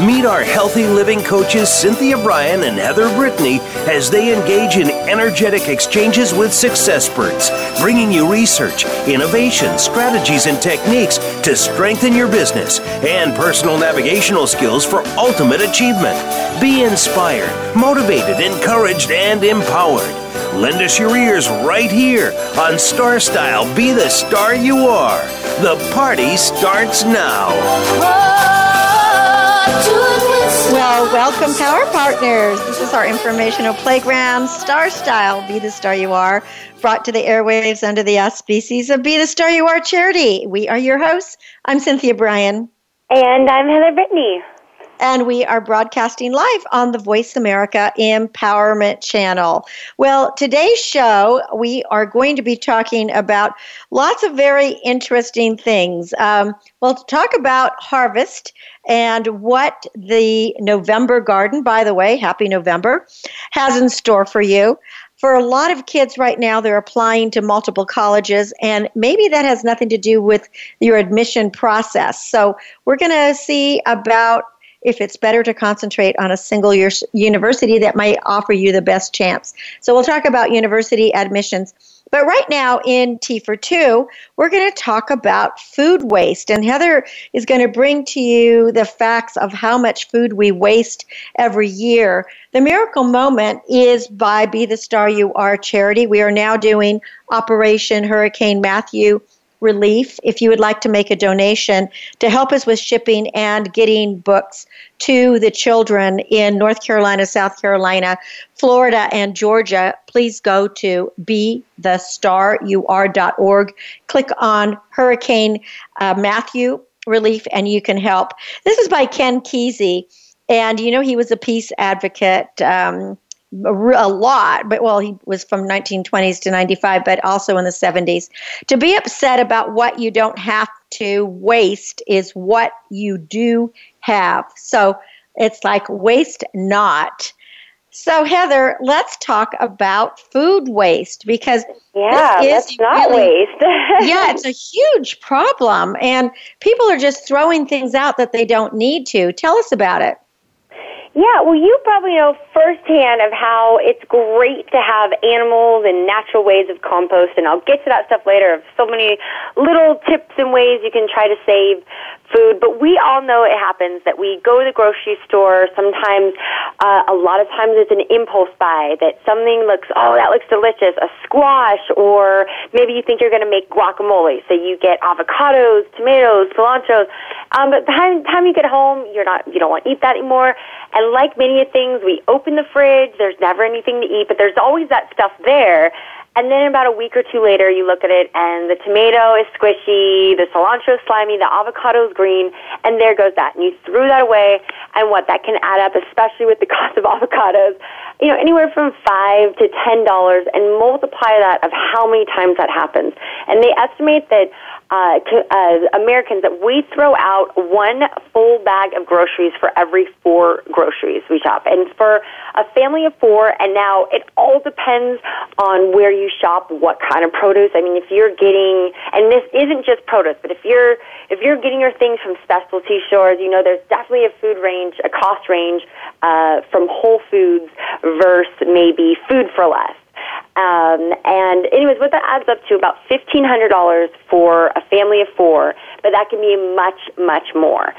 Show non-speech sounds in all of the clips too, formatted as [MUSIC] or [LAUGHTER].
Meet our healthy living coaches Cynthia Brian and Heather Brittany as they engage in energetic exchanges with success experts, bringing you research, innovation, strategies, and techniques to strengthen your business and personal navigational skills for ultimate achievement. Be inspired, motivated, encouraged, and empowered. Lend us your ears right here on Star Style Be the Star You Are. The party starts now. Well, welcome, Power Partners. This is our informational playground, Star Style Be the Star You Are, brought to the airwaves under the auspices of Be the Star You Are charity. We are your hosts. I'm Cynthia Brian. And I'm Heather Brittany and we are broadcasting live on the Voice America Empowerment Channel. Well, today's show, we are going to be talking about lots of very interesting things. Um, we'll talk about harvest and what the November Garden, by the way, happy November, has in store for you for a lot of kids right now, they're applying to multiple colleges, and maybe that has nothing to do with your admission process. So, we're going to see about if it's better to concentrate on a single year university that might offer you the best chance. So we'll talk about university admissions. But right now in T for Two, we're going to talk about food waste. And Heather is going to bring to you the facts of how much food we waste every year. The miracle moment is by Be the Star You Are charity. We are now doing Operation Hurricane Matthew relief if you would like to make a donation to help us with shipping and getting books to the children in North Carolina, South Carolina, Florida, and Georgia, please go to bethestarur.org. Click on Hurricane uh, Matthew Relief, and you can help. This is by Ken Keyes. And you know, he was a peace advocate. Um, a lot, but well, he was from 1920s to 95, but also in the 70s. To be upset about what you don't have to waste is what you do have. So it's like waste not. So Heather, let's talk about food waste because yeah, this is not really, waste. [LAUGHS] yeah, it's a huge problem, and people are just throwing things out that they don't need to. Tell us about it. Yeah, well, you probably know firsthand of how it's great to have animals and natural ways of compost, and I'll get to that stuff later of so many little tips and ways you can try to save food. But we all know it happens that we go to the grocery store. Sometimes, uh, a lot of times, it's an impulse buy that something looks, oh, that looks delicious, a squash, or maybe you think you're going to make guacamole, so you get avocados, tomatoes, cilantro. Um, but by the time you get home, you're not, you don't want to eat that anymore. And like many things, we open the fridge, there's never anything to eat, but there's always that stuff there. And then about a week or two later, you look at it and the tomato is squishy, the cilantro is slimy, the avocado is green, and there goes that. And you threw that away, and what? That can add up, especially with the [LAUGHS] cost of avocados, you know, anywhere from five to ten dollars, and multiply that of how many times that happens. And they estimate that uh, to, uh, Americans that we throw out one full bag of groceries for every four groceries we shop. And for a family of four, and now it all depends on where you shop, what kind of produce. I mean, if you're getting, and this isn't just produce, but if you're if you're getting your things from specialty stores, you know there's definitely a food range, a cost range uh, from Whole Foods versus maybe Food for Less. Um, and anyways, what that adds up to about fifteen hundred dollars for a family of four, but that can be much, much more.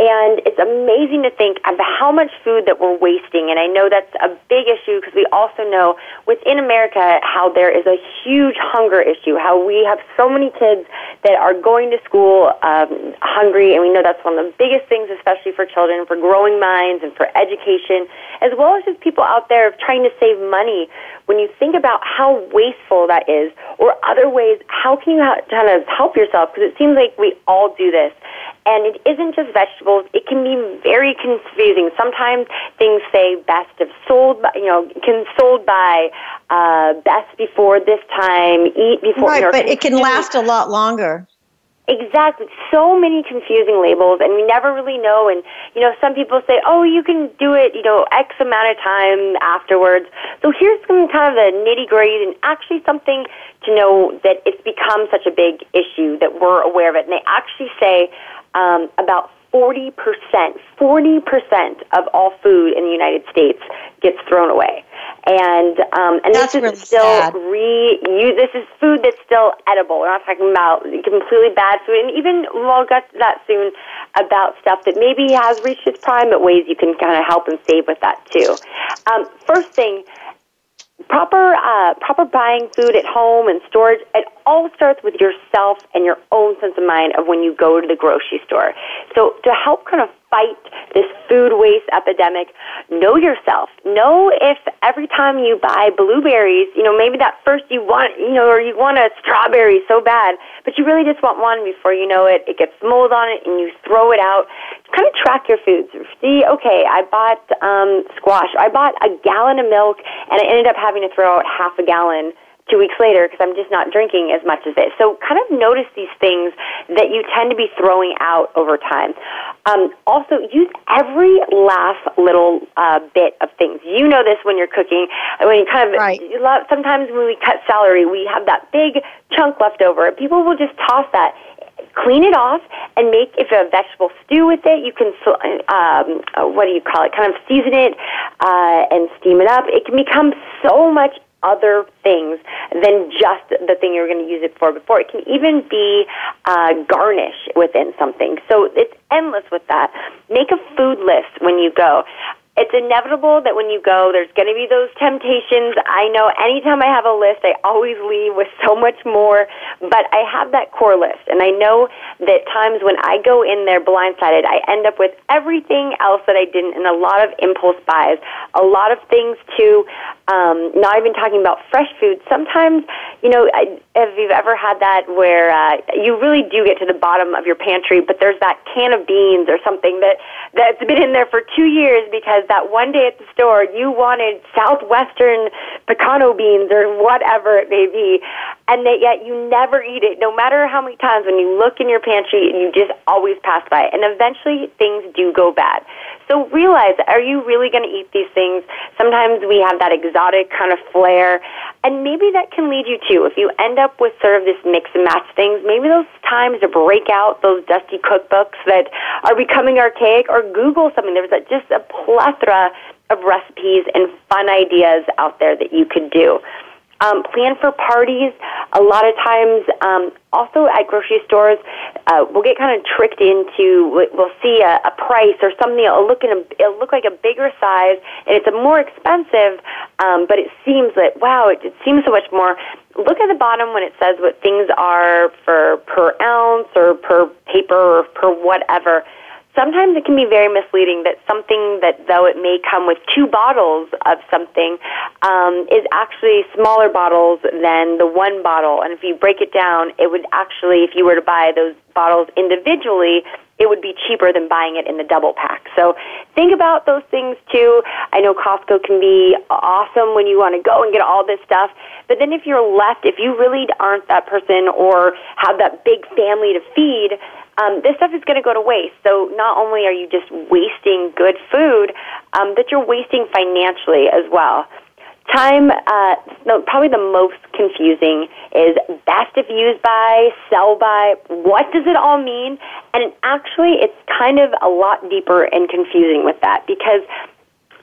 And it's amazing to think of how much food that we're wasting. And I know that's a big issue because we also know within America how there is a huge hunger issue. How we have so many kids that are going to school um, hungry, and we know that's one of the biggest things, especially for children, for growing minds and for education, as well as just people out there trying to save money when you think about how wasteful that is, or other ways, how can you kind of help yourself? Because it seems like we all do this. And it isn't just vegetables. It can be very confusing. Sometimes things say best if sold, by, you know, can sold by, uh, best before this time, eat before. Right, you know, but it can last a lot longer. Exactly. So many confusing labels, and we never really know. And, you know, some people say, oh, you can do it, you know, X amount of time afterwards. So here's some kind of the nitty gritty and actually something to know that it's become such a big issue that we're aware of it. And they actually say um, about 40%, 40% of all food in the United States gets thrown away and um, and That's this is really still sad. reuse. This is food that's still edible. We're not talking about completely bad food, and even we'll get to that soon about stuff that maybe has reached its prime, but ways you can kind of help and save with that too. Um, first thing, proper uh, proper buying food at home and storage. It all starts with yourself and your own sense of mind of when you go to the grocery store. So to help kind of fight this food waste epidemic, know yourself. Know if every time you buy blueberries, you know maybe that first you want, you know, or you want a strawberry so bad, but you really just want one. Before you know it, it gets mold on it, and you throw it out. Kind of track your foods. See, okay, I bought um, squash. I bought a gallon of milk, and I ended up having to throw out half a gallon two weeks later because I'm just not drinking as much as it. So kind of notice these things that you tend to be throwing out over time. Um, also, use every last little uh, bit of things. You know this when you're cooking. When you kind of Right. you love, sometimes when we cut celery, we have that big chunk left over. People will just toss that. Clean it off and make if you have vegetable stew with it. You can um, uh, what do you call it? Kind of season it uh, and steam it up. It can become so much other things than just the thing you're going to use it for before. It can even be uh, garnish within something. So it's endless with that. Make a food list when you go. It's inevitable that when you go, there's going to be those temptations. I know anytime I have a list, I always leave with so much more, but I have that core list. And I know that times when I go in there blindsided, I end up with everything else that I didn't and a lot of impulse buys, a lot of things too. Um, not even talking about fresh food. Sometimes, you know, I, if you've ever had that where uh, you really do get to the bottom of your pantry, but there's that can of beans or something that that's been in there for two years because that one day at the store you wanted southwestern pecano beans or whatever it may be, and that yet you never eat it, no matter how many times when you look in your pantry, you just always pass by, it. and eventually things do go bad. So realize, are you really going to eat these things? Sometimes we have that exotic kind of flair, and maybe that can lead you to, if you end up with sort of this mix and match things, maybe those times to break out those dusty cookbooks that are becoming archaic, or Google something. There's just a plethora of recipes and fun ideas out there that you could do. Um, plan for parties. A lot of times, um, also at grocery stores, uh, we'll get kind of tricked into. We'll see a, a price or something. It'll look in a, it'll look like a bigger size, and it's a more expensive. Um, but it seems that wow, it, it seems so much more. Look at the bottom when it says what things are for per ounce or per paper or per whatever sometimes it can be very misleading that something that though it may come with two bottles of something um, is actually smaller bottles than the one bottle and if you break it down it would actually if you were to buy those bottles individually it would be cheaper than buying it in the double pack. So think about those things too. I know Costco can be awesome when you want to go and get all this stuff, but then if you're left, if you really aren't that person or have that big family to feed, um, this stuff is going to go to waste. So not only are you just wasting good food, um, that you're wasting financially as well. Time, uh, no, probably the most confusing is best if used by, sell by. What does it all mean? And actually, it's kind of a lot deeper and confusing with that because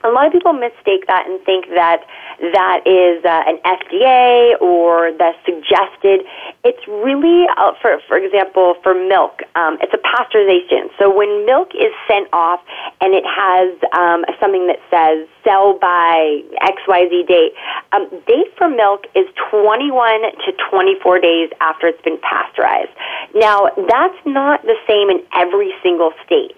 a lot of people mistake that and think that that is uh, an FDA or the suggested. It's really, uh, for for example, for milk, um, it's a pasteurization. So when milk is sent off and it has um, something that says sell by X Y Z date, um, date for milk is 21 to 24 days after it's been pasteurized. Now that's not the same in every single state.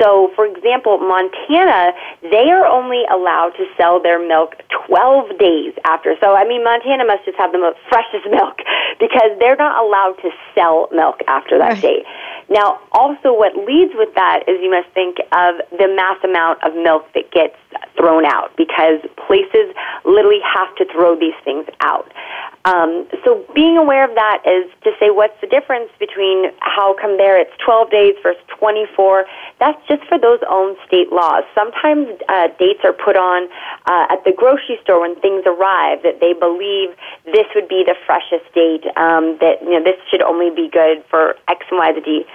So, for example, Montana, they are only allowed to sell their milk 12 days after. So, I mean, Montana must just have the most freshest [LAUGHS] milk because they're not allowed to sell milk after that right. date. Now, also what leads with that is you must think of the mass amount of milk that gets thrown out because places literally have to throw these things out. Um, so being aware of that is to say what's the difference between how come there it's 12 days versus 24. That's just for those own state laws. Sometimes uh, dates are put on uh, at the grocery store when things arrive that they believe this would be the freshest date. Um, that you know this should only be good for X and Y D.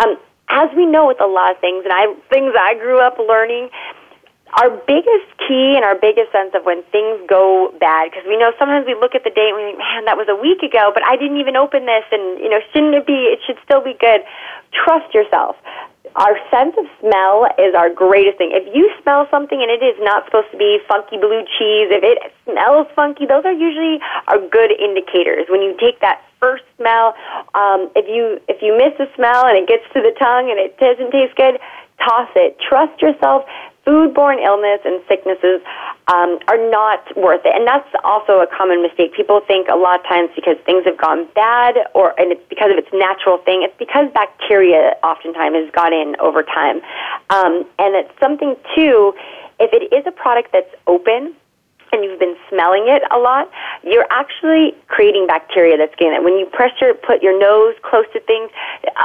Um, as we know with a lot of things, and I things I grew up learning, our biggest key and our biggest sense of when things go bad, because we know sometimes we look at the date and we think, man, that was a week ago, but I didn't even open this, and you know, shouldn't it be? It should still be good. Trust yourself. Our sense of smell is our greatest thing. If you smell something and it is not supposed to be funky blue cheese, if it smells funky, those are usually our good indicators. When you take that first smell, um, if you if you miss a smell and it gets to the tongue and it doesn't taste good, toss it. Trust yourself foodborne illness and sicknesses um, are not worth it. And that's also a common mistake. People think a lot of times because things have gone bad or and it's because of its natural thing, it's because bacteria oftentimes has got in over time. Um, and it's something too, if it is a product that's open, and you've been smelling it a lot, you're actually creating bacteria that's getting it. When you pressure, put your nose close to things,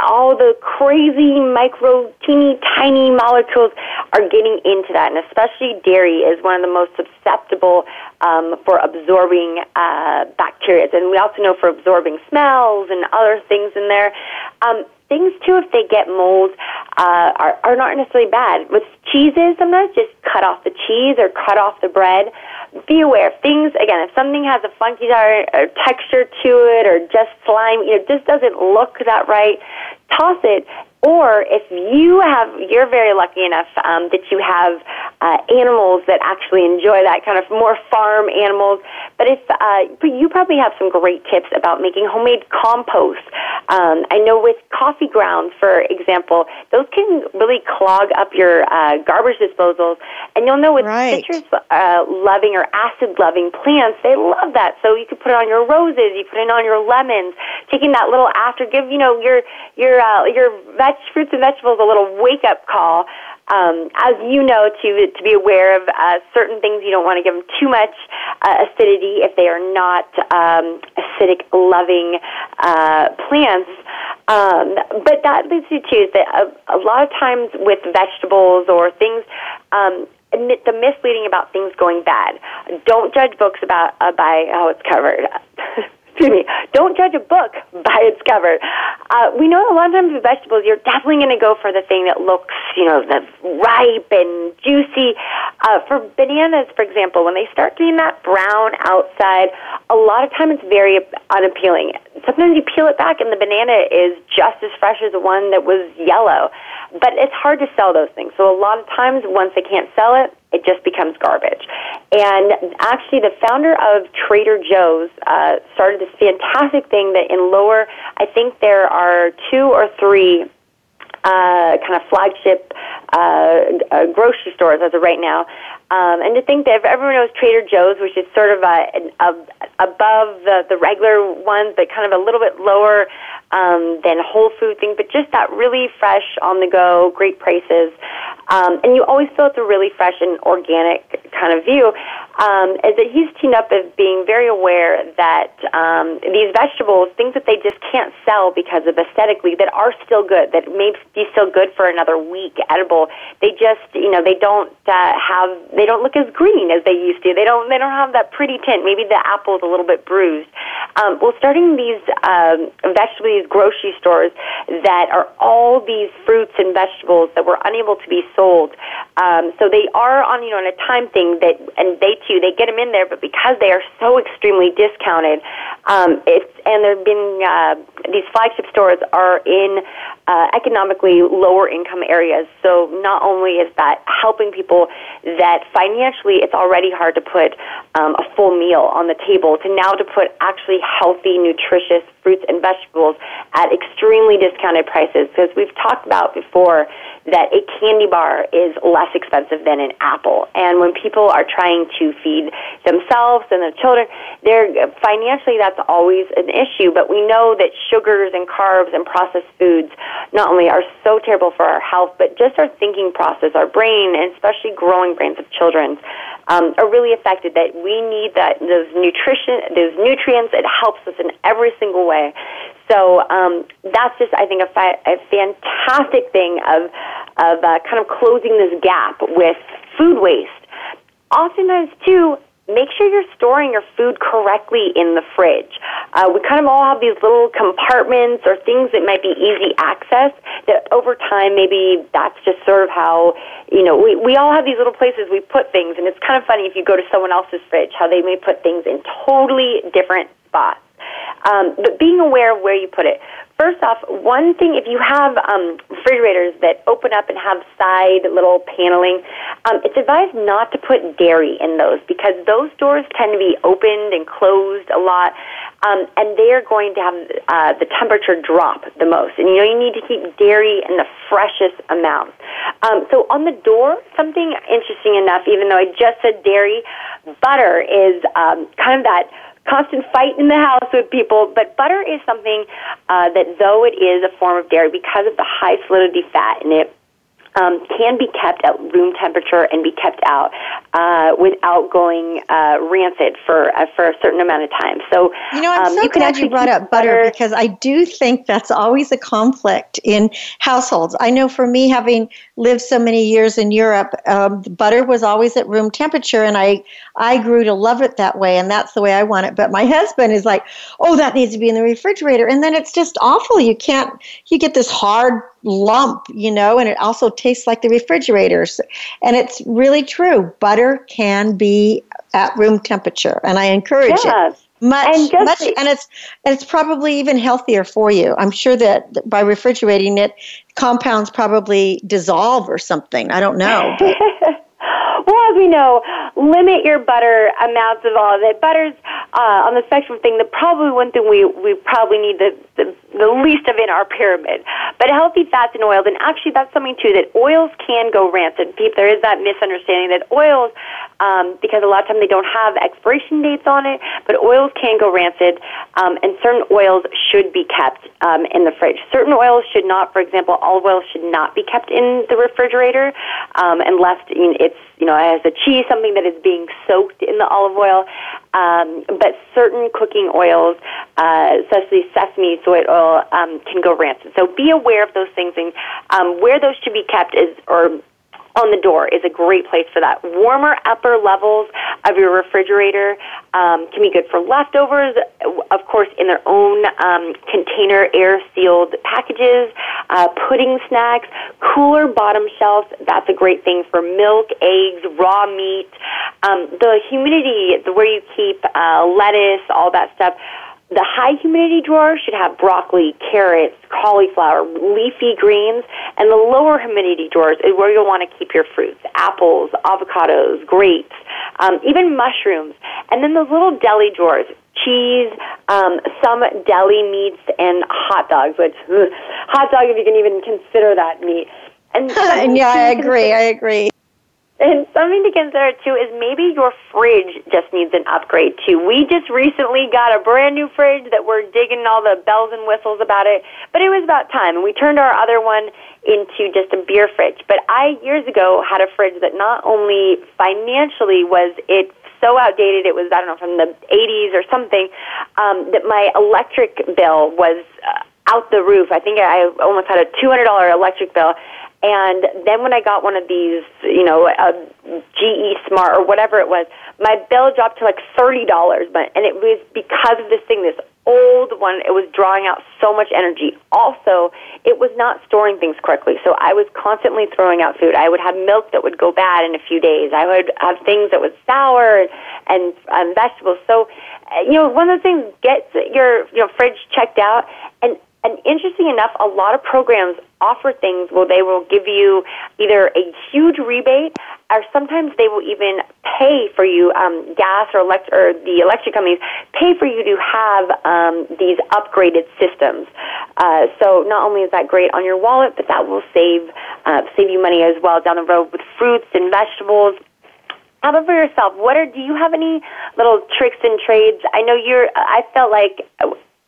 all the crazy micro, teeny, tiny molecules are getting into that. And especially dairy is one of the most susceptible um, for absorbing uh, bacteria. And we also know for absorbing smells and other things in there. Um, things too, if they get mold, uh, are, are not necessarily bad. With cheeses, sometimes just cut off the cheese or cut off the bread. Be aware. of Things again, if something has a funky texture to it or just slime, you know, just doesn't look that right, toss it or if you have, you're very lucky enough um, that you have uh, animals that actually enjoy that kind of more farm animals. But if uh, but you probably have some great tips about making homemade compost. Um, I know with coffee grounds, for example, those can really clog up your uh, garbage disposals. And you'll know with right. citrus uh, loving or acid loving plants, they love that. So you could put it on your roses, you put it on your lemons, taking that little after give you know your your uh, your veg fruits and vegetables a little wake up call. Um, as you know, to to be aware of uh, certain things, you don't want to give them too much uh, acidity if they are not um, acidic loving uh, plants. Um, but that leads you to that a, a lot of times with vegetables or things. Um, the misleading about things going bad. Don't judge books about uh, by how it's covered. [LAUGHS] excuse me, don't judge a book by its cover. Uh, we know a lot of times with vegetables, you're definitely going to go for the thing that looks, you know, the ripe and juicy. Uh, for bananas, for example, when they start getting that brown outside, a lot of times it's very unappealing. Sometimes you peel it back and the banana is just as fresh as the one that was yellow. But it's hard to sell those things. So a lot of times, once they can't sell it, it just becomes garbage. And actually, the founder of Trader Joe's uh, started this fantastic thing that in lower, I think there are two or three uh, kind of flagship uh, uh, grocery stores as of right now. Um, and to think that everyone knows Trader Joe's, which is sort of a, a, above the, the regular ones, but kind of a little bit lower um, than Whole Food thing, but just that really fresh, on the go, great prices. Um, and you always feel it's a really fresh and organic kind of view. Um, is that he's teamed up as being very aware that um, these vegetables, things that they just can't sell because of aesthetically, that are still good, that may be still good for another week, edible. They just, you know, they don't uh, have, they don't look as green as they used to. They don't, they don't have that pretty tint. Maybe the apple's a little bit bruised. Um, well, starting these um, vegetables these grocery stores that are all these fruits and vegetables that were unable to be sold. Um, so they are on, you know, on a time thing that, and they too, they get them in there, but because they are so extremely discounted, um, it's, and they're being, uh, these flagship stores are in uh, economically lower income areas. So not only is that helping people that financially it's already hard to put um, a full meal on the table, to now to put actually healthy, nutritious fruits and vegetables at extremely discounted prices. Because we've talked about before that a candy bar is less expensive than an apple. And when people are trying to feed themselves and their children, they're financially that's always an issue. But we know that sugars and carbs and processed foods not only are so terrible for our health, but just our thinking process, our brain, and especially growing brains of children, um, are really affected. That we need that those nutrition, those nutrients. It helps us in every single way. So um, that's just, I think, a, fi- a fantastic thing of of uh, kind of closing this gap with food waste. Oftentimes, too, make sure you're storing your food correctly in the fridge. Uh, we kind of all have these little compartments or things that might be easy access that over time maybe that's just sort of how, you know, we, we all have these little places we put things and it's kind of funny if you go to someone else's fridge how they may put things in totally different spots. Um, but being aware of where you put it. First off, one thing, if you have um, refrigerators that open up and have side little paneling, um, it's advised not to put dairy in those because those doors tend to be opened and closed a lot, um, and they are going to have uh, the temperature drop the most. And you know, you need to keep dairy in the freshest amount. Um, so on the door, something interesting enough, even though I just said dairy, butter is um, kind of that constant fight in the house with people. But butter is something uh, that, though it is a form of dairy, because of the high solidity fat in it, um, can be kept at room temperature and be kept out uh, without going uh, rancid for uh, for a certain amount of time. So you know, I'm um, so you glad you brought up butter, butter because I do think that's always a conflict in households. I know for me, having lived so many years in Europe, um, butter was always at room temperature, and I I grew to love it that way, and that's the way I want it. But my husband is like, oh, that needs to be in the refrigerator, and then it's just awful. You can't. You get this hard lump, you know, and it also tastes like the refrigerators. And it's really true. Butter can be at room temperature, and I encourage it. Much, and much, and it's and it's probably even healthier for you. I'm sure that by refrigerating it, compounds probably dissolve or something. I don't know. [LAUGHS] well, as we know, limit your butter amounts of all of it. Butter's uh, on the spectrum thing. The probably one thing we we probably need the, the the least of in our pyramid. But healthy fats and oils, and actually that's something too that oils can go rancid. There is that misunderstanding that oils, um, because a lot of times they don't have expiration dates on it, but oils can go rancid, um, and certain oils should be kept um, in the fridge. Certain oils should not. For example, olive oil should not be kept in the refrigerator um, unless it's you know as a cheese something that is being soaked in the olive oil. Um, but certain cooking oils, uh, especially sesame, soy oil, um, can go rancid. So be aware of those things and um, where those should be kept is or on the door is a great place for that. Warmer upper levels of your refrigerator um, can be good for leftovers, of course, in their own um, container, air sealed packages, uh, pudding snacks, cooler bottom shelves. That's a great thing for milk, eggs, raw meat. Um, the humidity, the where you keep uh, lettuce, all that stuff the high humidity drawer should have broccoli, carrots, cauliflower, leafy greens, and the lower humidity drawers is where you'll want to keep your fruits, apples, avocados, grapes, um, even mushrooms. And then those little deli drawers, cheese, um, some deli meats, and hot dogs, which, ugh, [LAUGHS] hot dog if you can even consider that meat. And, [LAUGHS] and yeah, I agree, I agree. And something to consider too is maybe your fridge just needs an upgrade too. We just recently got a brand new fridge that we're digging all the bells and whistles about it, but it was about time. And we turned our other one into just a beer fridge. But I years ago had a fridge that not only financially was it so outdated, it was I don't know from the 80s or something, um, that my electric bill was uh, out the roof. I think I almost had a $200 electric bill and then when I got one of these, you know, a GE Smart or whatever it was, my bill dropped to like thirty dollars. But and it was because of this thing, this old one. It was drawing out so much energy. Also, it was not storing things correctly. So I was constantly throwing out food. I would have milk that would go bad in a few days. I would have things that would sour and um, vegetables. So, uh, you know, one of the things, get your you know fridge checked out. And and interesting enough, a lot of programs offer things where they will give you either a huge rebate or sometimes they will even pay for you, um, gas or elect or the electric companies pay for you to have um, these upgraded systems. Uh, so not only is that great on your wallet, but that will save uh, save you money as well down the road with fruits and vegetables. How about for yourself? What are do you have any little tricks and trades? I know you're. I felt like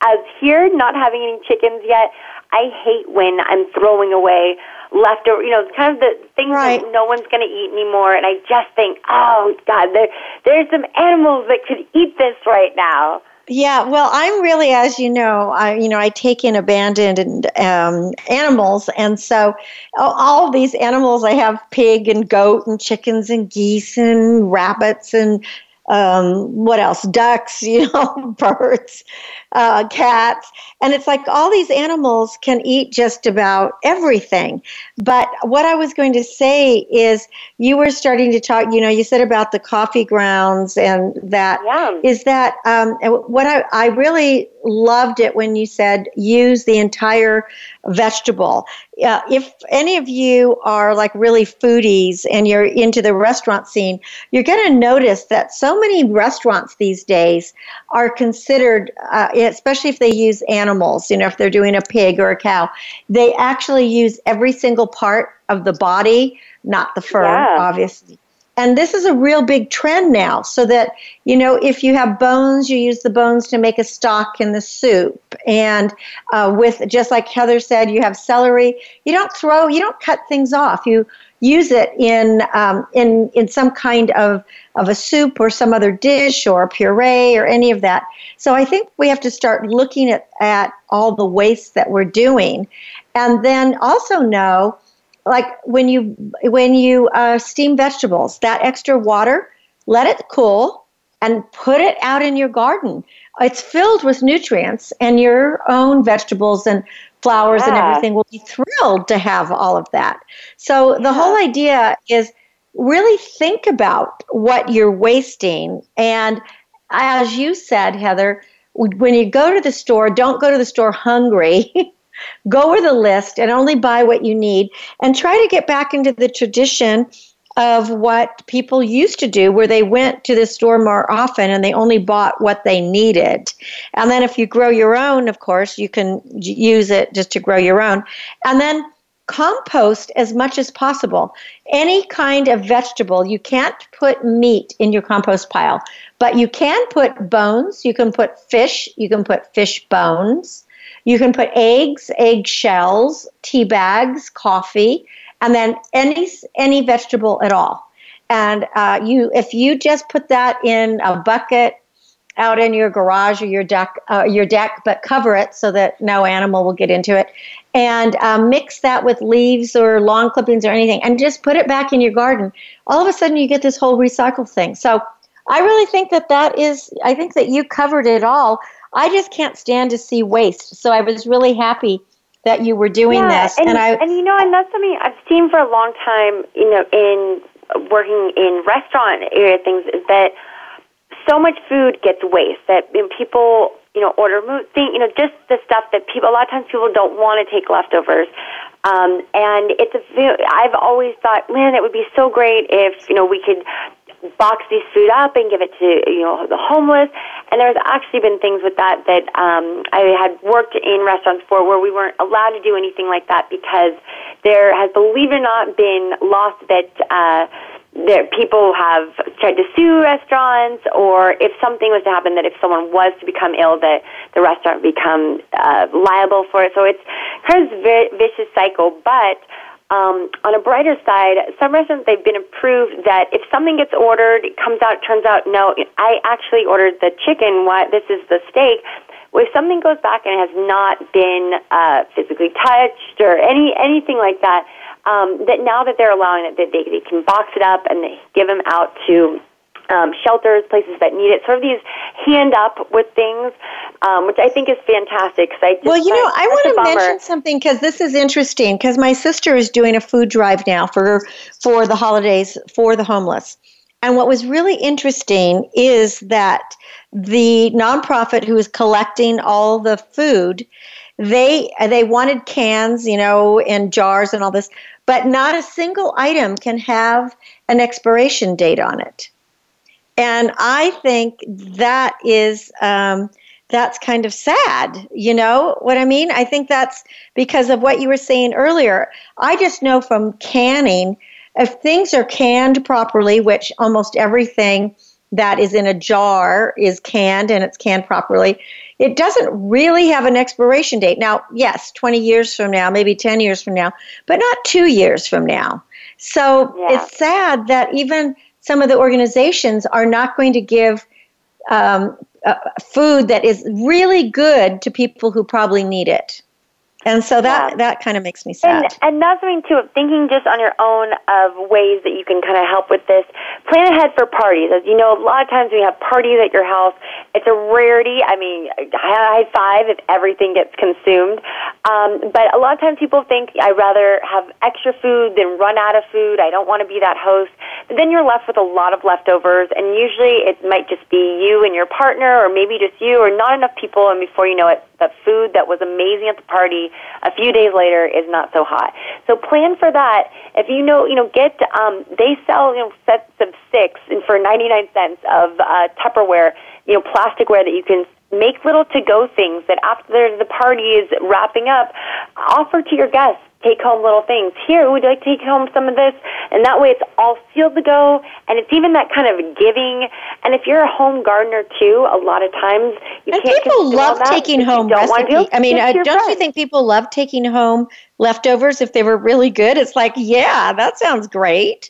as here, not having any chickens yet, I hate when I'm throwing away leftover, you know, kind of the things right. that no one's going to eat anymore. And I just think, oh God, there there's some animals that could eat this right now. Yeah, well, I'm really, as you know, I you know I take in abandoned um, animals, and so all, these animals I have pig and goat and chickens and geese and rabbits and um, what else? Ducks, [LAUGHS] you know, birds, uh, cats. And it's like all these animals can eat just about everything. But what I was going to say is you were starting to talk, you know, you said about the coffee grounds and that yeah. is that um, what I, I really loved it when you said use the entire vegetable. Uh, if any of you are like really foodies and you're into the restaurant scene, you're going to notice that so many restaurants these days are considered, uh, especially if they use animals, you know, if they're doing a pig or a cow, they actually use every single part of the body, not the fur, yeah. obviously. And this is a real big trend now, so that, you know, if you have bones, you use the bones to make a stock in the soup. And uh, with, just like Heather said, you have celery. You don't throw, you don't cut things off. You use it in, um, in, in some kind of, of a soup or some other dish or puree or any of that. So I think we have to start looking at, at all the waste that we're doing. And then also know like when you when you uh, steam vegetables, that extra water, let it cool and put it out in your garden. It's filled with nutrients, and your own vegetables and flowers yeah. and everything will be thrilled to have all of that. So yeah. the whole idea is really think about what you're wasting. And as you said, Heather, when you go to the store, don't go to the store hungry. [LAUGHS] go over the list and only buy what you need and try to get back into the tradition of what people used to do where they went to the store more often and they only bought what they needed. And then if you grow your own, of course, you can use it just to grow your own. And then compost as much as possible. Any kind of vegetable, you can't put meat in your compost pile, but you can put bones, you can put fish, you can put fish bones. You can put eggs, egg shells, tea bags, coffee, and then any any vegetable at all. And uh, you, if you just put that in a bucket out in your garage or your deck, uh, your deck, but cover it so that no animal will get into it, and um, mix that with leaves or lawn clippings or anything, and just put it back in your garden. All of a sudden, you get this whole recycle thing. So I really think that that is. I think that you covered it all. I just can't stand to see waste. So I was really happy that you were doing yeah, this. And, and I and you know, and that's something I've seen for a long time. You know, in working in restaurant area things is that so much food gets waste that you know, people you know order thing you know just the stuff that people a lot of times people don't want to take leftovers um, and it's a I've always thought man it would be so great if you know we could box these food up and give it to you know the homeless. And there's actually been things with that that um, I had worked in restaurants for where we weren't allowed to do anything like that because there has, believe it or not, been laws that. Uh, there people have tried to sue restaurants or if something was to happen that if someone was to become ill that the restaurant become uh, liable for it so it's kind of this vicious cycle but um, on a brighter side, some restaurants they've been approved that if something gets ordered, it comes out, turns out no, I actually ordered the chicken. What this is the steak. Well, if something goes back and has not been uh, physically touched or any anything like that, um, that now that they're allowing it, that they, they can box it up and they give them out to um, shelters, places that need it, sort of these hand up with things, um, which I think is fantastic. I just, well, you know, I want to mention something because this is interesting because my sister is doing a food drive now for for the holidays for the homeless. And what was really interesting is that the nonprofit who is collecting all the food, they they wanted cans, you know, and jars and all this, but not a single item can have an expiration date on it. And I think that is um, that's kind of sad. You know what I mean? I think that's because of what you were saying earlier. I just know from canning, if things are canned properly, which almost everything that is in a jar is canned and it's canned properly, it doesn't really have an expiration date. Now, yes, 20 years from now, maybe 10 years from now, but not two years from now. So yeah. it's sad that even some of the organizations are not going to give um, uh, food that is really good to people who probably need it. And so that yeah. that kind of makes me sad. And, and that's something too. Of thinking just on your own of ways that you can kind of help with this. Plan ahead for parties. As you know, a lot of times when you have parties at your house, it's a rarity. I mean, high five if everything gets consumed. Um, but a lot of times people think I'd rather have extra food than run out of food. I don't want to be that host. But then you're left with a lot of leftovers, and usually it might just be you and your partner, or maybe just you, or not enough people. And before you know it, the food that was amazing at the party a few days later is not so hot. So plan for that. If you know, you know, get um, they sell you know sets of six and for ninety nine cents of uh, Tupperware, you know, plasticware that you can make little to go things that after the party is wrapping up, offer to your guests take home little things. Here, would you like to take home some of this? And that way it's all sealed to go, and it's even that kind of giving. And if you're a home gardener too, a lot of times you and can't people love taking home recipes. I mean, uh, don't friends. you think people love taking home leftovers if they were really good? It's like, yeah, that sounds great.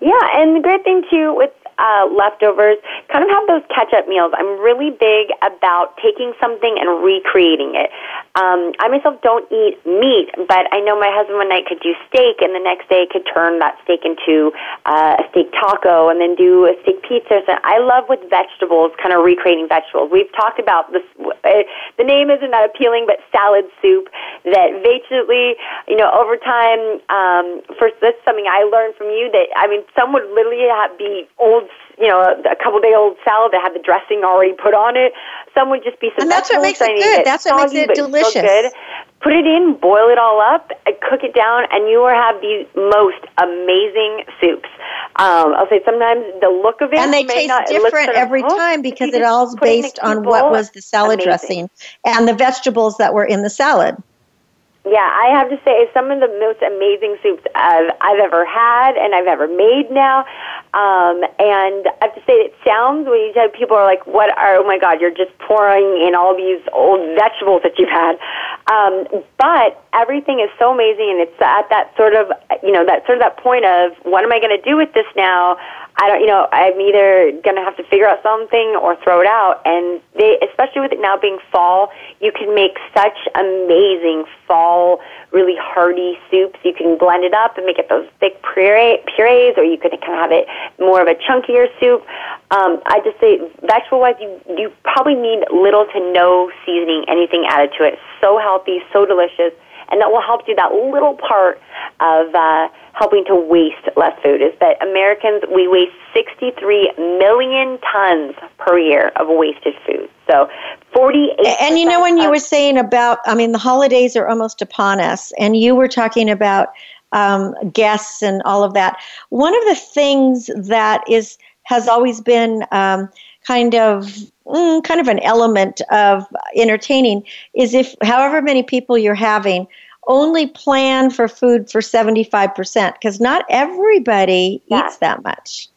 Yeah, and the great thing too with uh, leftovers, kind of have those catch up meals. I'm really big about taking something and recreating it. Um, I myself don't eat meat, but I know my husband one night could do steak, and the next day could turn that steak into uh, a steak taco, and then do a steak pizza. So I love with vegetables, kind of recreating vegetables. We've talked about this. Uh, the name isn't that appealing, but salad soup. That basically, you know, over time, um, first that's something I learned from you. That I mean, some would literally have, be old you know, a, a couple day old salad that had the dressing already put on it. Some would just be some. And that's what makes it good. That's what makes it delicious. Good. Put it in, boil it all up, cook it down, and you will have the most amazing soups. Um, I'll say sometimes the look of it and they taste not, different every time because it all's based on what was the salad amazing. dressing and the vegetables that were in the salad. Yeah, I have to say, some of the most amazing soups I've, I've ever had and I've ever made now. Um, and I have to say, it sounds when you tell people are like, "What are? Oh my God, you're just pouring in all these old vegetables that you've had." Um, but everything is so amazing, and it's at that sort of, you know, that sort of that point of, "What am I going to do with this now?" I don't, you know, I'm either going to have to figure out something or throw it out. And they, especially with it now being fall, you can make such amazing fall, really hearty soups. You can blend it up and make it those thick puree, purees, or you could kind of have it more of a chunkier soup. Um, I just say, vegetable wise, you, you probably need little to no seasoning, anything added to it. So healthy, so delicious and that will help do that little part of uh, helping to waste less food. Is that Americans we waste 63 million tons per year of wasted food. So 48. And you know when you were saying about, I mean, the holidays are almost upon us, and you were talking about um, guests and all of that. One of the things that is has always been um, kind of mm, kind of an element of entertaining is if however many people you're having only plan for food for 75% because not everybody yeah. eats that much.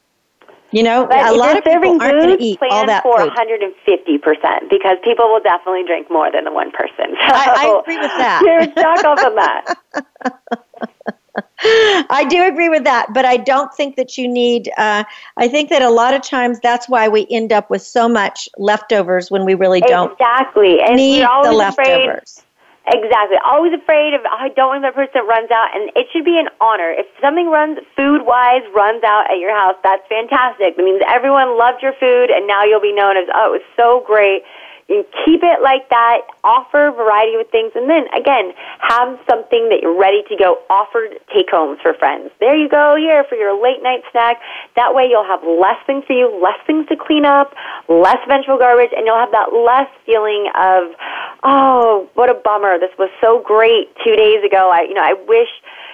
You know, but a lot of people aren't going to eat all that for food. 150% because people will definitely drink more than the one person. So I, I agree with that. You're stuck of that. [LAUGHS] [LAUGHS] I do agree with that, but I don't think that you need. Uh, I think that a lot of times that's why we end up with so much leftovers when we really don't exactly and need the leftovers. Exactly. Always afraid of, oh, I don't want that person runs out. And it should be an honor. If something runs, food wise, runs out at your house, that's fantastic. It means everyone loved your food and now you'll be known as, oh, it was so great. You keep it like that, offer variety with things, and then again, have something that you're ready to go offered take homes for friends. There you go, here for your late night snack. That way you'll have less things for you, less things to clean up, less eventual garbage, and you'll have that less feeling of, oh, what a bummer. This was so great two days ago. I, you know, I wish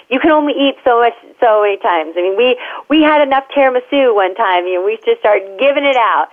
you can only eat so much so many times. I mean, we we had enough tiramisu one time. You know, we just started giving it out.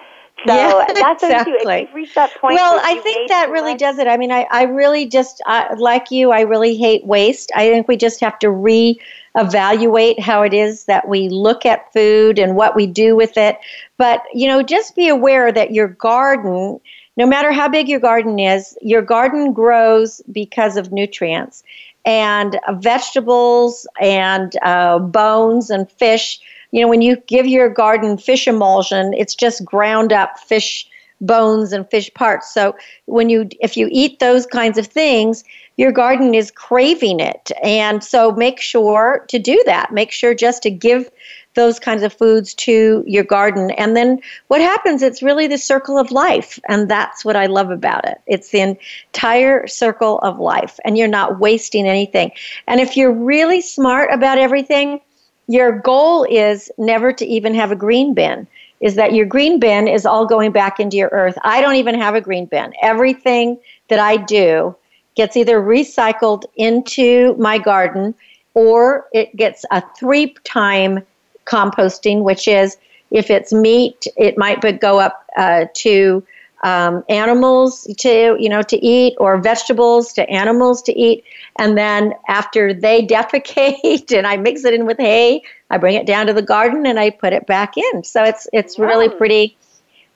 So yeah, [LAUGHS] that's exactly. You've that point. Well, I think that really much. does it. I mean, I, I really just, I, like you, I really hate waste. I think we just have to re-evaluate how it is that we look at food and what we do with it. But, you know, just be aware that your garden, no matter how big your garden is, your garden grows because of nutrients. And vegetables and uh, bones and fish – you know, when you give your garden fish emulsion, it's just ground up fish bones and fish parts. So when you if you eat those kinds of things, your garden is craving it. And so make sure to do that. Make sure just to give those kinds of foods to your garden. And then what happens, it's really the circle of life. And that's what I love about it. It's the entire circle of life, and you're not wasting anything. And if you're really smart about everything, your goal is never to even have a green bin is that your green bin is all going back into your earth. I don't even have a green bin. Everything that i do gets either recycled into my garden or it gets a three time composting which is if it's meat it might go up uh, to um, animals to you know to eat or vegetables to animals to eat. And then after they [LAUGHS] defecate and i mix it in with hay i bring it down to the garden and i put it back in. So it's it's really pretty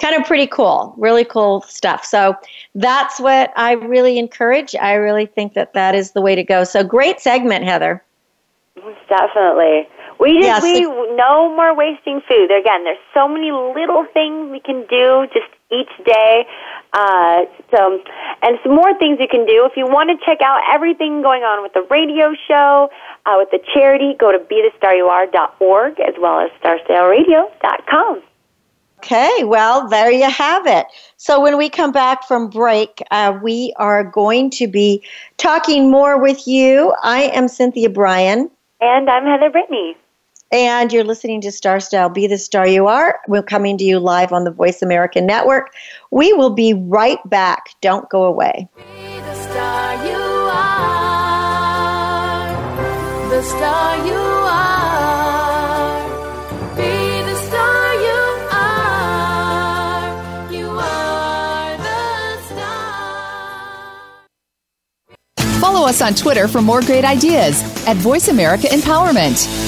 kind of pretty cool really cool stuff. So that's what i really encourage. I really think that that is the way to go. So great segment heather. Definitely we just yes. we no more wasting food. Again, there's so many little things we can do just each day. Uh, so, and some more things you can do if you want to check out everything going on with the radio show, uh, with the charity. Go to BeTheStarYouAre.org as well as StarStyleRadio.com. Okay, well, there you have it. So, when we come back from break, uh, we are going to be talking more with you. I am Cynthia Brian. And I'm Heather Brittany. And you're listening to Star Style Be the Star You Are. We're coming to you live on the Voice America Network. We will be right back. Don't go away. Be the star you are. The star you are. Be the star you are. You are the star. Follow us on Twitter for more great ideas at Voice America Empowerment.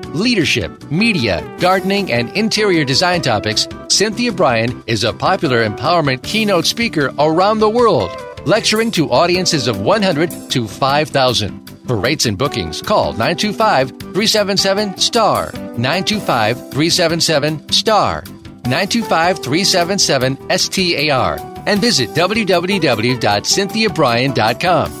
leadership, media, gardening, and interior design topics, Cynthia Brian is a popular empowerment keynote speaker around the world lecturing to audiences of 100 to 5,000. For rates and bookings, call 925 377 STAR, 925 377 STAR, 925 377 STAR, and visit www.cynthiabrian.com.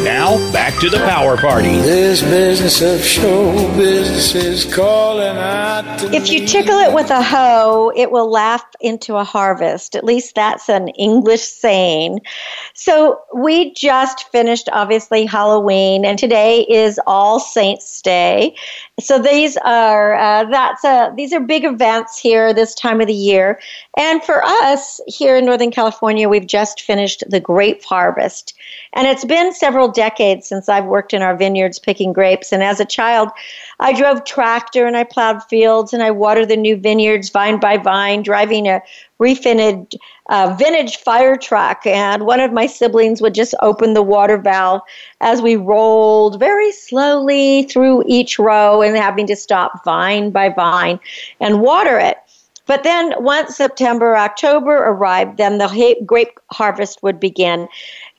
Now, back to the power party. This business of show business is calling out to If you me. tickle it with a hoe, it will laugh into a harvest. At least that's an English saying. So we just finished, obviously, Halloween, and today is All Saints Day. So these are uh, that's a these are big events here this time of the year, and for us here in Northern California, we've just finished the grape harvest, and it's been several decades since I've worked in our vineyards picking grapes. And as a child, I drove tractor and I plowed fields and I watered the new vineyards vine by vine, driving a refined uh, vintage fire truck. And one of my siblings would just open the water valve as we rolled very slowly through each row and having to stop vine by vine and water it. But then once September, October arrived, then the grape harvest would begin.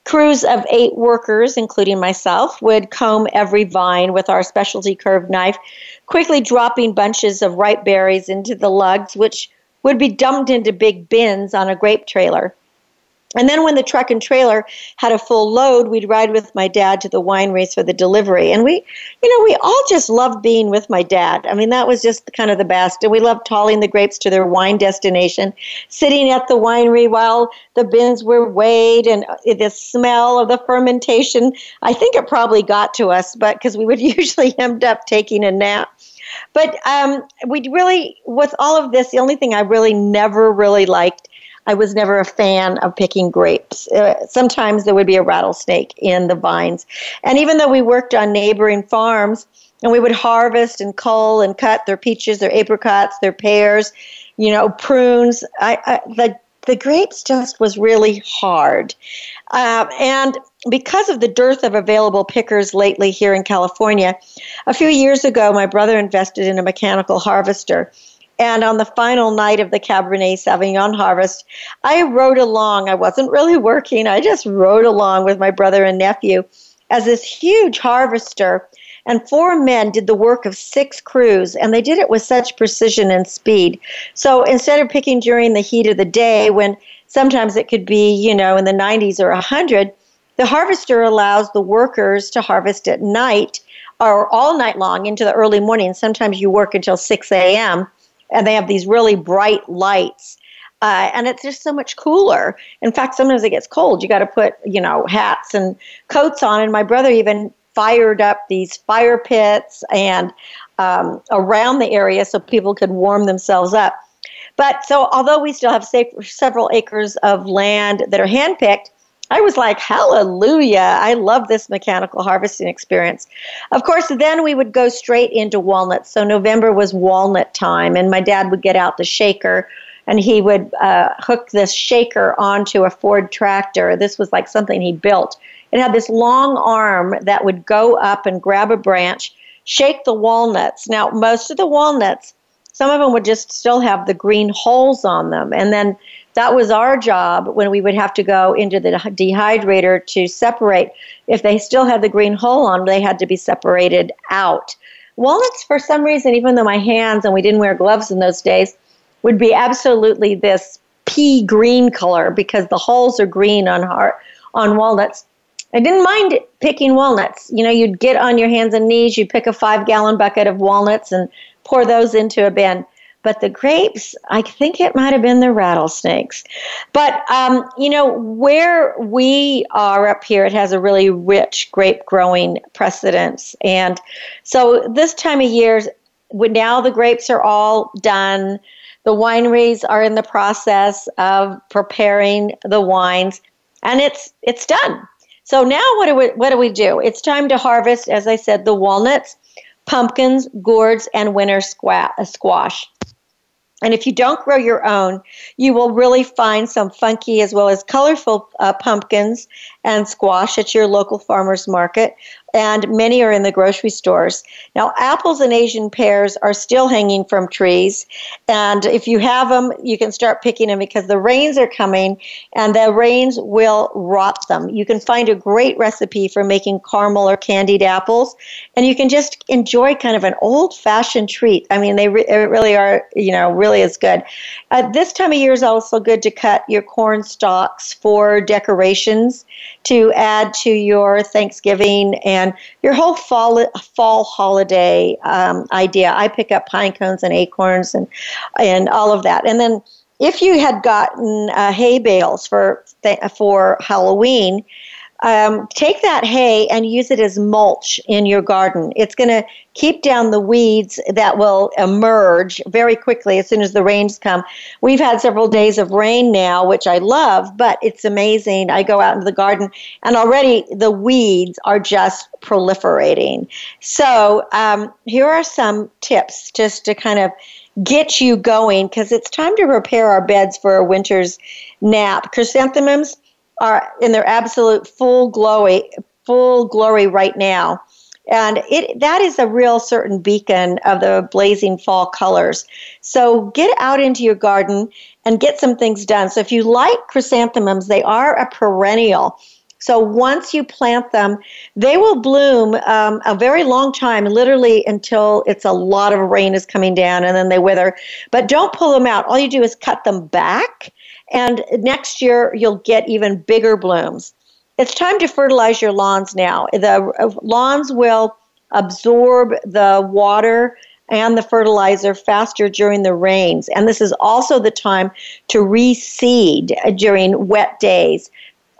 Crews of eight workers, including myself, would comb every vine with our specialty curved knife, quickly dropping bunches of ripe berries into the lugs, which would be dumped into big bins on a grape trailer. And then when the truck and trailer had a full load, we'd ride with my dad to the wineries for the delivery. And we, you know, we all just loved being with my dad. I mean, that was just kind of the best. And we loved hauling the grapes to their wine destination, sitting at the winery while the bins were weighed and the smell of the fermentation. I think it probably got to us, but because we would [LAUGHS] usually end up taking a nap. But um, we really, with all of this, the only thing I really never really liked I was never a fan of picking grapes. Uh, sometimes there would be a rattlesnake in the vines. And even though we worked on neighboring farms and we would harvest and cull and cut their peaches, their apricots, their pears, you know, prunes, I, I, the, the grapes just was really hard. Uh, and because of the dearth of available pickers lately here in California, a few years ago, my brother invested in a mechanical harvester. And on the final night of the Cabernet Sauvignon harvest, I rode along. I wasn't really working, I just rode along with my brother and nephew as this huge harvester. And four men did the work of six crews, and they did it with such precision and speed. So instead of picking during the heat of the day, when sometimes it could be, you know, in the 90s or 100, the harvester allows the workers to harvest at night or all night long into the early morning. Sometimes you work until 6 a.m and they have these really bright lights. Uh, and it's just so much cooler. In fact, sometimes it gets cold. You got to put, you know, hats and coats on. And my brother even fired up these fire pits and um, around the area so people could warm themselves up. But so, although we still have safe, several acres of land that are handpicked, I was like, hallelujah. I love this mechanical harvesting experience. Of course, then we would go straight into walnuts. So November was walnut time, and my dad would get out the shaker and he would uh, hook this shaker onto a Ford tractor. This was like something he built. It had this long arm that would go up and grab a branch, shake the walnuts. Now, most of the walnuts, some of them would just still have the green holes on them. And then that was our job when we would have to go into the dehydrator to separate. If they still had the green hole on, they had to be separated out. Walnuts, for some reason, even though my hands and we didn't wear gloves in those days, would be absolutely this pea green color because the holes are green on on walnuts. I didn't mind picking walnuts. You know, you'd get on your hands and knees, you'd pick a five gallon bucket of walnuts and pour those into a bin. But the grapes, I think it might have been the rattlesnakes. But, um, you know, where we are up here, it has a really rich grape growing precedence. And so this time of year, now the grapes are all done, the wineries are in the process of preparing the wines, and it's it's done. So now what do we what do we do? It's time to harvest, as I said, the walnuts, pumpkins, gourds, and winter squash. And if you don't grow your own, you will really find some funky as well as colorful uh, pumpkins and squash at your local farmer's market. And many are in the grocery stores. Now, apples and Asian pears are still hanging from trees, and if you have them, you can start picking them because the rains are coming, and the rains will rot them. You can find a great recipe for making caramel or candied apples, and you can just enjoy kind of an old-fashioned treat. I mean, they re- really are, you know, really is good. Uh, this time of year is also good to cut your corn stalks for decorations to add to your Thanksgiving and your whole fall fall holiday um, idea. I pick up pine cones and acorns and and all of that, and then if you had gotten uh, hay bales for for Halloween, um, take that hay and use it as mulch in your garden. It's going to keep down the weeds that will emerge very quickly as soon as the rains come. We've had several days of rain now, which I love, but it's amazing. I go out into the garden and already the weeds are just proliferating. So, um, here are some tips just to kind of get you going because it's time to prepare our beds for a winter's nap. Chrysanthemums are in their absolute full glory, full glory right now. And it that is a real certain beacon of the blazing fall colors. So get out into your garden and get some things done. So if you like chrysanthemums, they are a perennial. So once you plant them, they will bloom um, a very long time, literally until it's a lot of rain is coming down and then they wither. But don't pull them out. All you do is cut them back and next year, you'll get even bigger blooms. It's time to fertilize your lawns now. The uh, lawns will absorb the water and the fertilizer faster during the rains. And this is also the time to reseed during wet days.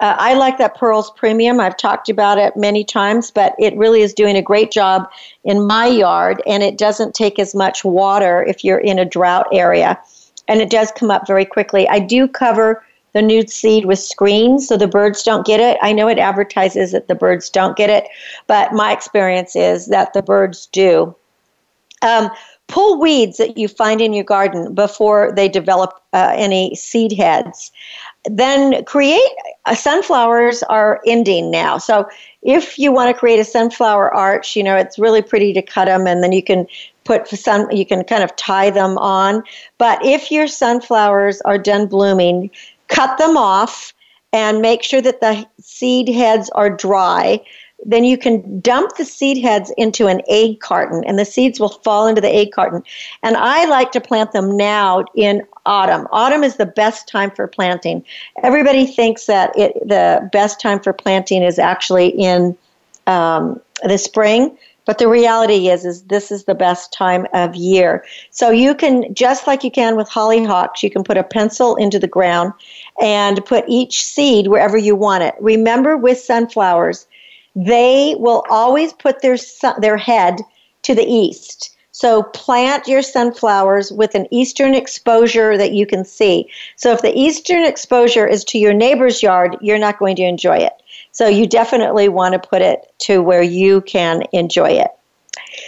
Uh, I like that Pearls Premium. I've talked about it many times, but it really is doing a great job in my yard, and it doesn't take as much water if you're in a drought area and it does come up very quickly. I do cover the nude seed with screens so the birds don't get it. I know it advertises that the birds don't get it, but my experience is that the birds do. Um, pull weeds that you find in your garden before they develop uh, any seed heads. Then create uh, sunflowers are ending now. So if you want to create a sunflower arch, you know, it's really pretty to cut them and then you can put sun you can kind of tie them on. But if your sunflowers are done blooming cut them off and make sure that the seed heads are dry. Then you can dump the seed heads into an egg carton and the seeds will fall into the egg carton. And i like to plant them now in autumn. Autumn is the best time for planting. Everybody thinks that it, the best time for planting is actually in um, the spring but the reality is, is this is the best time of year. So you can, just like you can with hollyhocks, you can put a pencil into the ground and put each seed wherever you want it. Remember with sunflowers, they will always put their, their head to the east. So plant your sunflowers with an eastern exposure that you can see. So if the eastern exposure is to your neighbor's yard, you're not going to enjoy it. So you definitely want to put it to where you can enjoy it.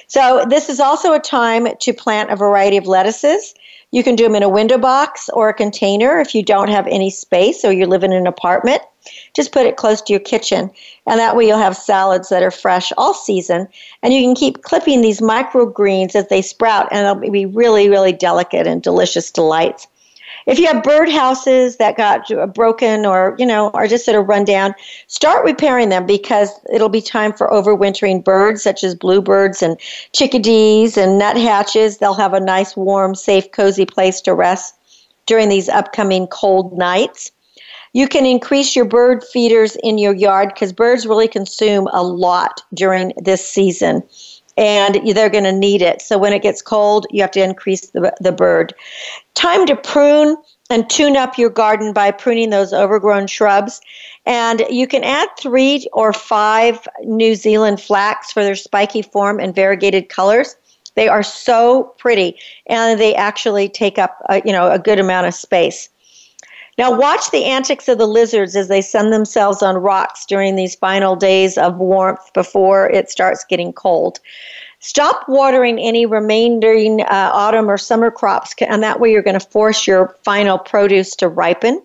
So this is also a time to plant a variety of lettuces. You can do them in a window box or a container if you don't have any space or you live in an apartment. Just put it close to your kitchen, and that way you'll have salads that are fresh all season. And you can keep clipping these microgreens as they sprout, and they'll be really, really delicate and delicious delights. If you have birdhouses that got uh, broken or, you know, are just sort of run down, start repairing them because it'll be time for overwintering birds such as bluebirds and chickadees and nuthatches. They'll have a nice, warm, safe, cozy place to rest during these upcoming cold nights. You can increase your bird feeders in your yard because birds really consume a lot during this season and they're going to need it. So when it gets cold, you have to increase the, the bird. Time to prune and tune up your garden by pruning those overgrown shrubs. And you can add three or five New Zealand flax for their spiky form and variegated colors. They are so pretty, and they actually take up a, you know a good amount of space. Now, watch the antics of the lizards as they sun themselves on rocks during these final days of warmth before it starts getting cold. Stop watering any remaining uh, autumn or summer crops, and that way you're going to force your final produce to ripen.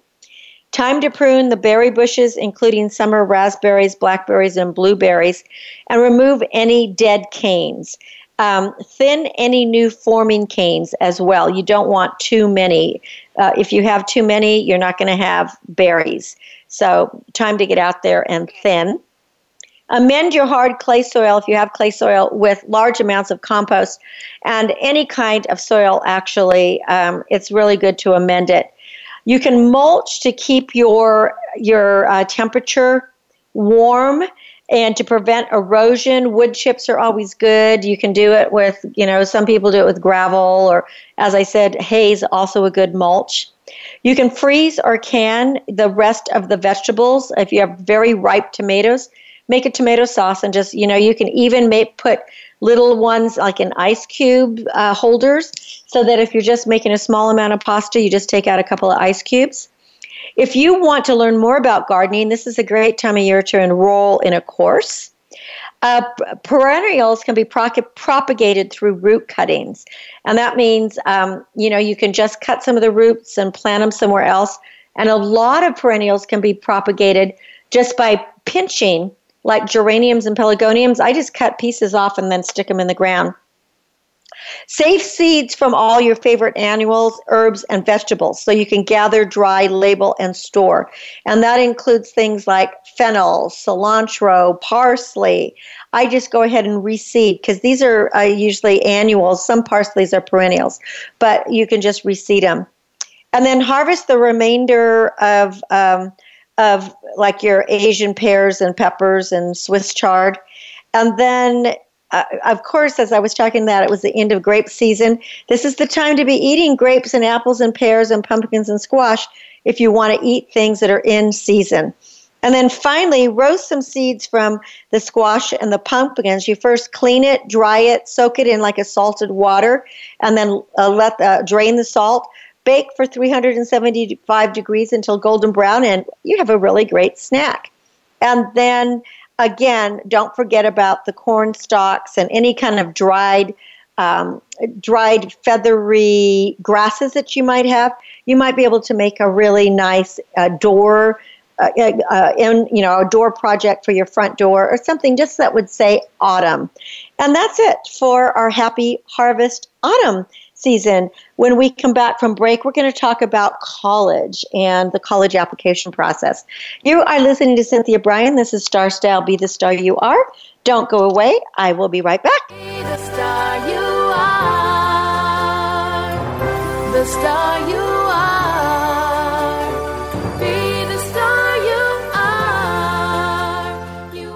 Time to prune the berry bushes, including summer raspberries, blackberries, and blueberries, and remove any dead canes. Um, thin any new forming canes as well. You don't want too many. Uh, if you have too many, you're not going to have berries. So, time to get out there and thin. Amend your hard clay soil if you have clay soil with large amounts of compost and any kind of soil, actually. Um, it's really good to amend it. You can mulch to keep your, your uh, temperature warm and to prevent erosion wood chips are always good. You can do it with you know some people do it with gravel or as i said hay is also a good mulch. You can freeze or can the rest of the vegetables. If you have very ripe tomatoes make a tomato sauce and just you know you can even make put little ones like in ice cube uh, holders so that if you're just making a small amount of pasta you just take out a couple of ice cubes if you want to learn more about gardening this is a great time of year to enroll in a course. Uh, perennials can be pro- propagated through root cuttings. And that means um, you know you can just cut some of the roots and plant them somewhere else. And a lot of perennials can be propagated just by pinching like geraniums and pelargoniums, I just cut pieces off and then stick them in the ground. Save seeds from all your favorite annuals, herbs, and vegetables so you can gather, dry, label, and store. And that includes things like fennel, cilantro, parsley. I just go ahead and reseed because these are uh, usually annuals. Some parsleys are perennials, but you can just reseed them. And then harvest the remainder of. Um, of like your Asian pears and peppers and Swiss chard. And then, uh, of course, as I was talking that it was the end of grape season. This is the time to be eating grapes and apples and pears and pumpkins and squash if you want to eat things that are in season. And then finally, roast some seeds from the squash and the pumpkins. You first clean it, dry it, soak it in like a salted water, and then uh, let uh, drain the salt bake for 375 degrees until golden brown, and you have a really great snack. And then again, don't forget about the corn stalks and any kind of dried um, dried feathery grasses that you might have. You might be able to make a really nice uh, door. Uh, uh, uh in you know a door project for your front door or something just that would say autumn and that's it for our happy harvest autumn season. When we come back from break, we're going to talk about college and the college application process. You are listening to Cynthia Brian. This is Star Style Be the Star You Are. Don't go away. I will be right back. Be the star you are. The star you are. Be the star you are. You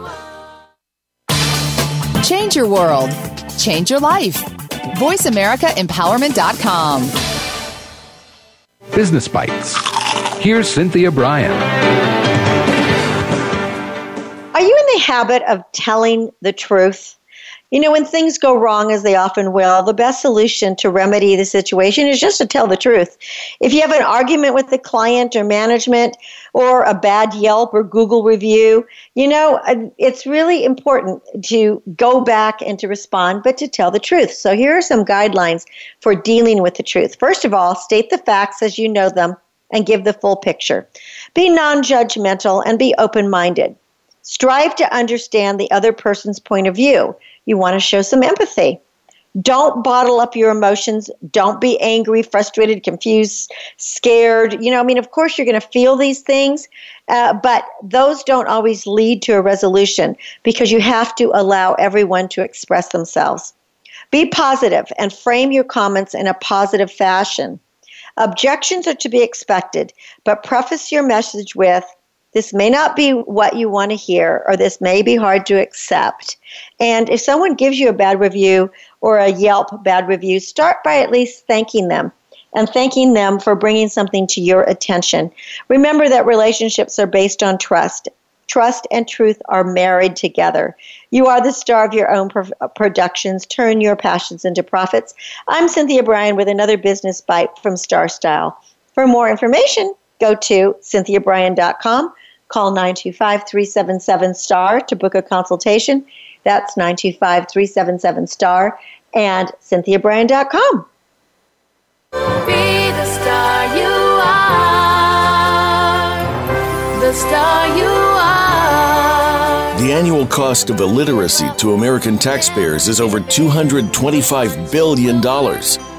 are. Change your world. Change your life VoiceAmericaEmpowerment.com. Business Bites. Here's Cynthia Brian. Are you in the habit of telling the truth? You know, when things go wrong, as they often will, the best solution to remedy the situation is just to tell the truth. If you have an argument with the client or management, or a bad Yelp or Google review, you know, it's really important to go back and to respond, but to tell the truth. So here are some guidelines for dealing with the truth. First of all, state the facts as you know them and give the full picture. Be non judgmental and be open minded. Strive to understand the other person's point of view. You want to show some empathy. Don't bottle up your emotions. Don't be angry, frustrated, confused, scared. You know, I mean, of course, you're going to feel these things, uh, but those don't always lead to a resolution because you have to allow everyone to express themselves. Be positive and frame your comments in a positive fashion. Objections are to be expected, but preface your message with this may not be what you want to hear, or this may be hard to accept. And if someone gives you a bad review or a Yelp bad review, start by at least thanking them and thanking them for bringing something to your attention. Remember that relationships are based on trust. Trust and truth are married together. You are the star of your own pro- uh, productions. Turn your passions into profits. I'm Cynthia Brian with another business bite from Star Style. For more information, go to cynthiabrian.com Call 925 377 STAR to book a consultation. That's 925 377 STAR and cynthiabrian.com. Be the star you are. the star you are. The annual cost of illiteracy to American taxpayers is over $225 billion.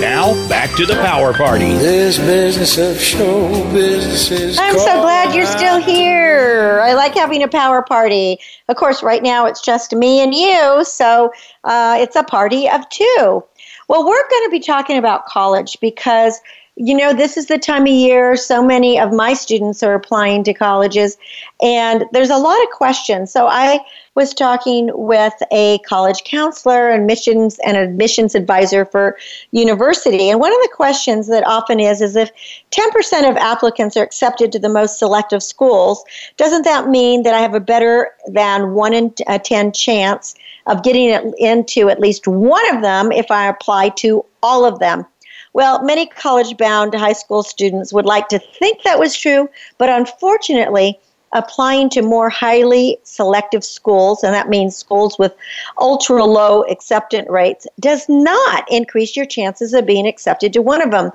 Now, back to the power party. This business of show business is I'm so glad you're still here. I like having a power party. Of course, right now it's just me and you, so uh, it's a party of two. Well, we're going to be talking about college because, you know, this is the time of year so many of my students are applying to colleges, and there's a lot of questions. So I was talking with a college counselor and missions and admissions advisor for university. And one of the questions that often is is if 10% of applicants are accepted to the most selective schools, doesn't that mean that I have a better than 1 in uh, 10 chance of getting into at least one of them if I apply to all of them? Well, many college bound high school students would like to think that was true, but unfortunately, applying to more highly selective schools, and that means schools with ultra low acceptance rates, does not increase your chances of being accepted to one of them.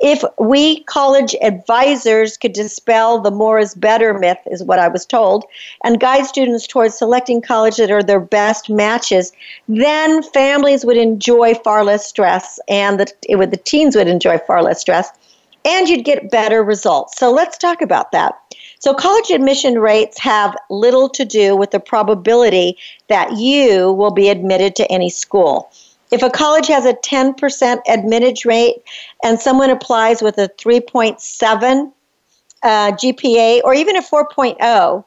If we college advisors could dispel the more is better myth, is what I was told, and guide students towards selecting college that are their best matches, then families would enjoy far less stress, and the, it would, the teens would enjoy far less stress, and you'd get better results. So let's talk about that. So, college admission rates have little to do with the probability that you will be admitted to any school. If a college has a 10% admitted rate and someone applies with a 3.7 uh, GPA or even a 4.0,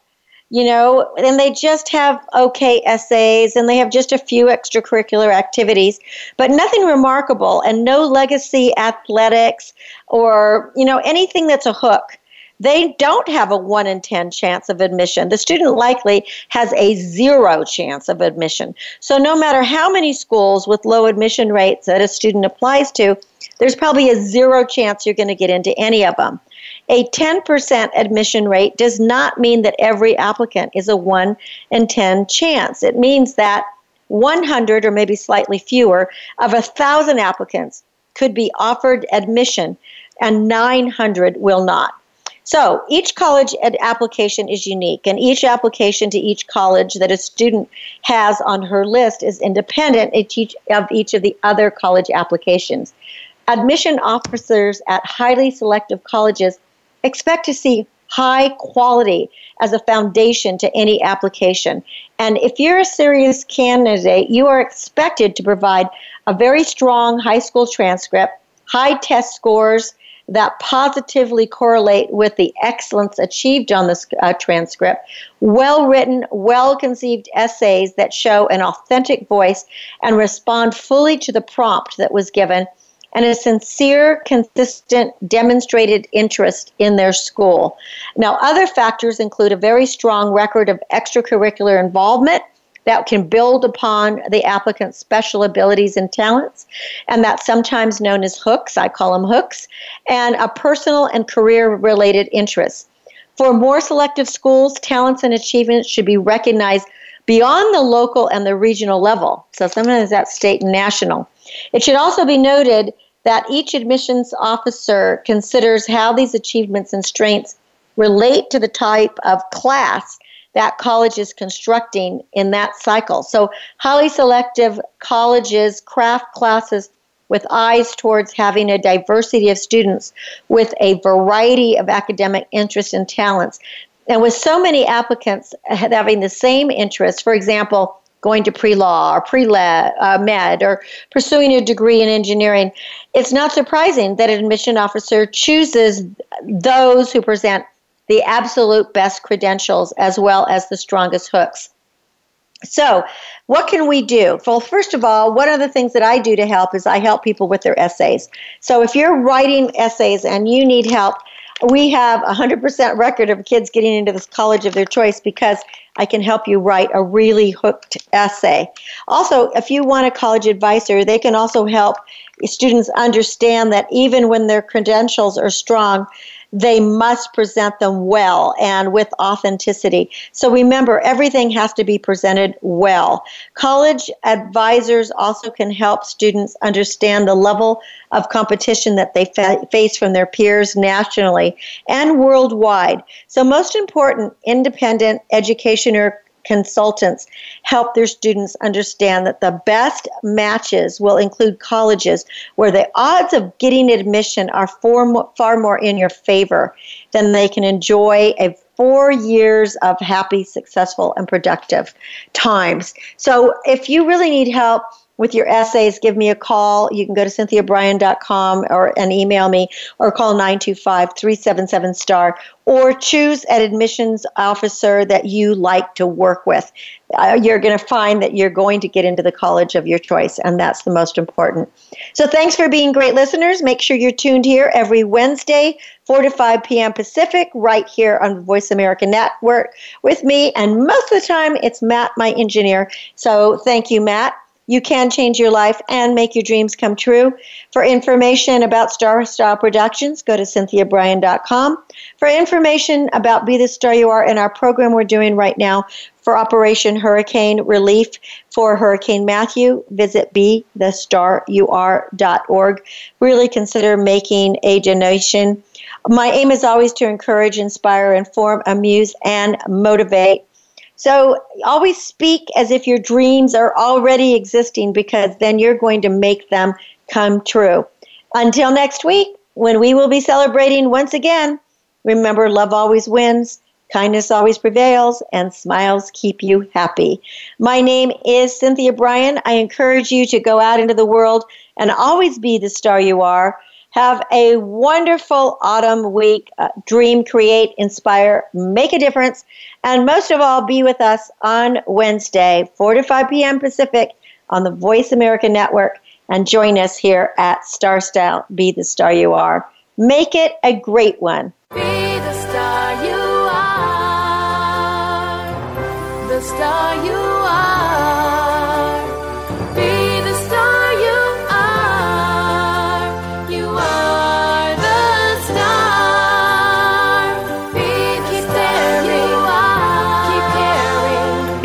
you know, and they just have okay essays and they have just a few extracurricular activities, but nothing remarkable and no legacy athletics or, you know, anything that's a hook they don't have a 1 in 10 chance of admission. The student likely has a zero chance of admission. So, no matter how many schools with low admission rates that a student applies to, there's probably a zero chance you're going to get into any of them. A 10% admission rate does not mean that every applicant is a 1 in 10 chance. It means that 100 or maybe slightly fewer of a 1,000 applicants could be offered admission and 900 will not. So each college application is unique, and each application to each college that a student has on her list is independent of each of the other college applications. Admission officers at highly selective colleges expect to see high quality as a foundation to any application. And if you're a serious candidate, you are expected to provide a very strong high school transcript, high test scores, that positively correlate with the excellence achieved on this uh, transcript. Well written, well conceived essays that show an authentic voice and respond fully to the prompt that was given, and a sincere, consistent, demonstrated interest in their school. Now, other factors include a very strong record of extracurricular involvement that can build upon the applicant's special abilities and talents, and that's sometimes known as hooks. I call them hooks, and a personal and career related interest. For more selective schools, talents and achievements should be recognized beyond the local and the regional level. So sometimes that's state and national. It should also be noted that each admissions officer considers how these achievements and strengths relate to the type of class that college is constructing in that cycle. So, highly selective colleges craft classes with eyes towards having a diversity of students with a variety of academic interests and talents. And with so many applicants having the same interests, for example, going to pre law or pre uh, med or pursuing a degree in engineering, it's not surprising that an admission officer chooses those who present the absolute best credentials as well as the strongest hooks. So, what can we do? Well, first of all, one of the things that I do to help is I help people with their essays. So, if you're writing essays and you need help, we have a 100% record of kids getting into this college of their choice because I can help you write a really hooked essay. Also, if you want a college advisor, they can also help students understand that even when their credentials are strong, they must present them well and with authenticity. So remember, everything has to be presented well. College advisors also can help students understand the level of competition that they fa- face from their peers nationally and worldwide. So, most important, independent education or consultants help their students understand that the best matches will include colleges where the odds of getting admission are far more, far more in your favor than they can enjoy a four years of happy, successful, and productive times. So if you really need help, with your essays, give me a call. You can go to cynthiabrian.com or and email me or call 925-377-STAR or choose an admissions officer that you like to work with. Uh, you're going to find that you're going to get into the college of your choice, and that's the most important. So thanks for being great listeners. Make sure you're tuned here every Wednesday, 4 to 5 p.m. Pacific, right here on Voice America Network with me. And most of the time, it's Matt, my engineer. So thank you, Matt. You can change your life and make your dreams come true. For information about Star Style Productions, go to cynthiabrian.com. For information about Be the Star You Are in our program we're doing right now for Operation Hurricane Relief for Hurricane Matthew, visit BeTheStarYouAre.org. Really consider making a donation. My aim is always to encourage, inspire, inform, amuse, and motivate. So always speak as if your dreams are already existing because then you're going to make them come true. Until next week, when we will be celebrating once again, remember love always wins, kindness always prevails, and smiles keep you happy. My name is Cynthia Brian. I encourage you to go out into the world and always be the star you are. Have a wonderful autumn week. Uh, dream, create, inspire, make a difference. And most of all, be with us on Wednesday, 4 to 5 p.m. Pacific on the Voice America Network. And join us here at Star Style. Be the star you are. Make it a great one. Be the star you are. The star you are.